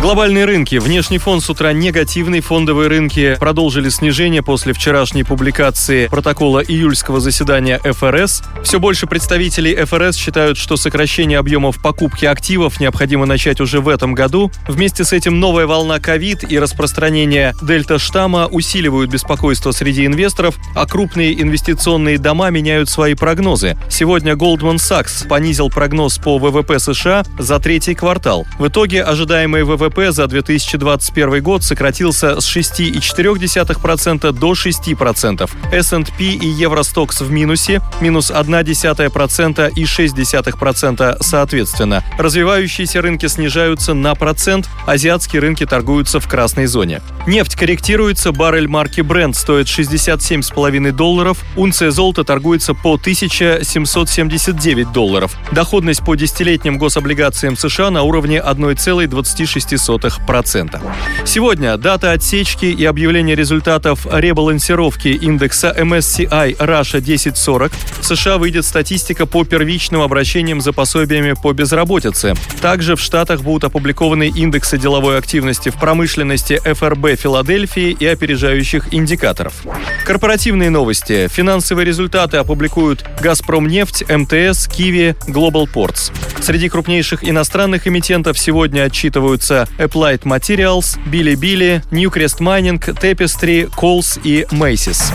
Глобальные рынки. Внешний фон с утра негативный. Фондовые рынки продолжили снижение после вчерашней публикации протокола июльского заседания ФРС. Все больше представителей ФРС считают, что сокращение объемов покупки активов необходимо начать уже в этом году. Вместе с этим новая волна ковид и распространение дельта-штамма усиливают беспокойство среди инвесторов, а крупные инвестиционные дома меняют свои прогнозы. Сегодня Goldman Sachs понизил прогноз по ВВП США за третий квартал. В итоге ожидаемый ВВП ВВП за 2021 год сократился с 6,4% до 6%. S&P и Евростокс в минусе, минус 0,1% и 0,6% соответственно. Развивающиеся рынки снижаются на процент, азиатские рынки торгуются в красной зоне. Нефть корректируется, баррель марки Brent стоит 67,5 долларов, унция золота торгуется по 1779 долларов. Доходность по десятилетним гособлигациям США на уровне 1,26 0,2%. Сегодня дата отсечки и объявление результатов ребалансировки индекса MSCI Russia 1040. В США выйдет статистика по первичным обращениям за пособиями по безработице. Также в Штатах будут опубликованы индексы деловой активности в промышленности ФРБ Филадельфии и опережающих индикаторов. Корпоративные новости. Финансовые результаты опубликуют «Газпромнефть», МТС, «Киви», «Глобал Портс». Среди крупнейших иностранных эмитентов сегодня отчитываются Applied Materials, Bilibili, Newcrest Mining, Tapestry, Coles и Macy's.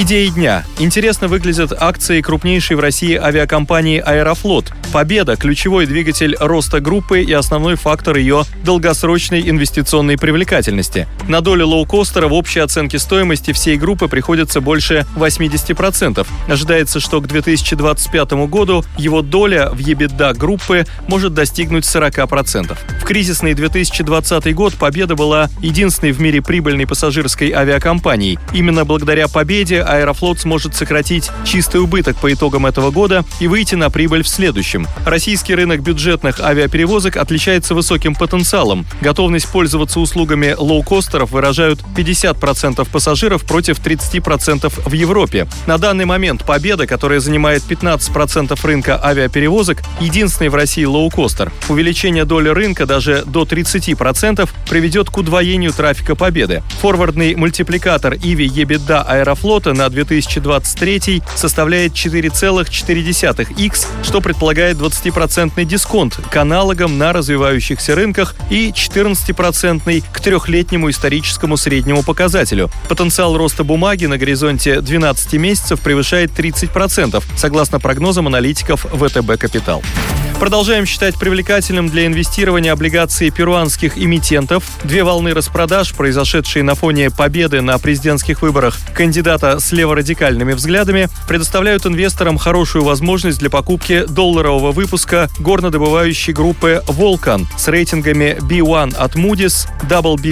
Идеи дня. Интересно выглядят акции крупнейшей в России авиакомпании «Аэрофлот». Победа – ключевой двигатель роста группы и основной фактор ее долгосрочной инвестиционной привлекательности. На долю лоукостера в общей оценке стоимости всей группы приходится больше 80%. Ожидается, что к 2025 году его доля в EBITDA группы может достигнуть 40%. В кризисный 2020 год Победа была единственной в мире прибыльной пассажирской авиакомпанией. Именно благодаря победе Аэрофлот сможет сократить чистый убыток по итогам этого года и выйти на прибыль в следующем. Российский рынок бюджетных авиаперевозок отличается высоким потенциалом. Готовность пользоваться услугами лоукостеров выражают 50% пассажиров против 30% в Европе. На данный момент Победа, которая занимает 15% рынка авиаперевозок, единственный в России лоукостер. Увеличение доли рынка даже до 30% приведет к удвоению трафика Победы. Форвардный мультипликатор Иви Ебеда Аэрофлота роста на 2023 составляет 4,4x, что предполагает 20% дисконт к аналогам на развивающихся рынках и 14% к трехлетнему историческому среднему показателю. Потенциал роста бумаги на горизонте 12 месяцев превышает 30%, согласно прогнозам аналитиков ВТБ «Капитал». Продолжаем считать привлекательным для инвестирования облигации перуанских эмитентов. Две волны распродаж, произошедшие на фоне победы на президентских выборах кандидата с леворадикальными взглядами, предоставляют инвесторам хорошую возможность для покупки долларового выпуска горнодобывающей группы Vulcan с рейтингами B1 от Moody's, Double B-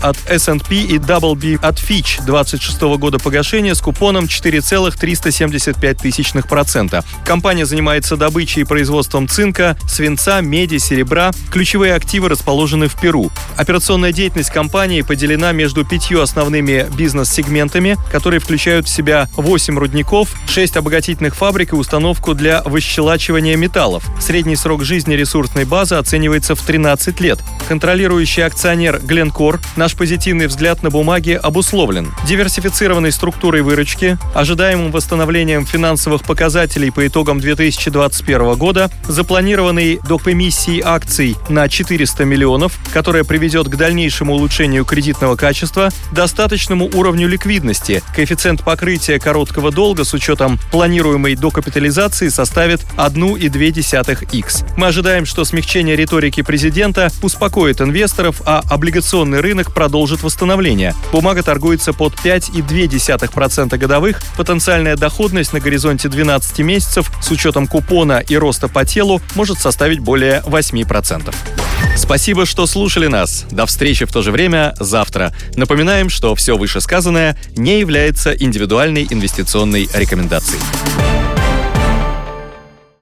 от S&P и Double B от Fitch 26 года погашения с купоном 4,375%. Компания занимается добычей и производством цинка цинка, свинца, меди, серебра. Ключевые активы расположены в Перу. Операционная деятельность компании поделена между пятью основными бизнес-сегментами, которые включают в себя 8 рудников, 6 обогатительных фабрик и установку для выщелачивания металлов. Средний срок жизни ресурсной базы оценивается в 13 лет. Контролирующий акционер Glencore наш позитивный взгляд на бумаге обусловлен диверсифицированной структурой выручки, ожидаемым восстановлением финансовых показателей по итогам 2021 года, запланированным запланированный доп. эмиссии акций на 400 миллионов, которая приведет к дальнейшему улучшению кредитного качества, достаточному уровню ликвидности. Коэффициент покрытия короткого долга с учетом планируемой докапитализации составит 1,2x. Мы ожидаем, что смягчение риторики президента успокоит инвесторов, а облигационный рынок продолжит восстановление. Бумага торгуется под 5,2% годовых. Потенциальная доходность на горизонте 12 месяцев с учетом купона и роста по телу может составить более 8%. Спасибо, что слушали нас. До встречи в то же время завтра. Напоминаем, что все вышесказанное не является индивидуальной инвестиционной рекомендацией.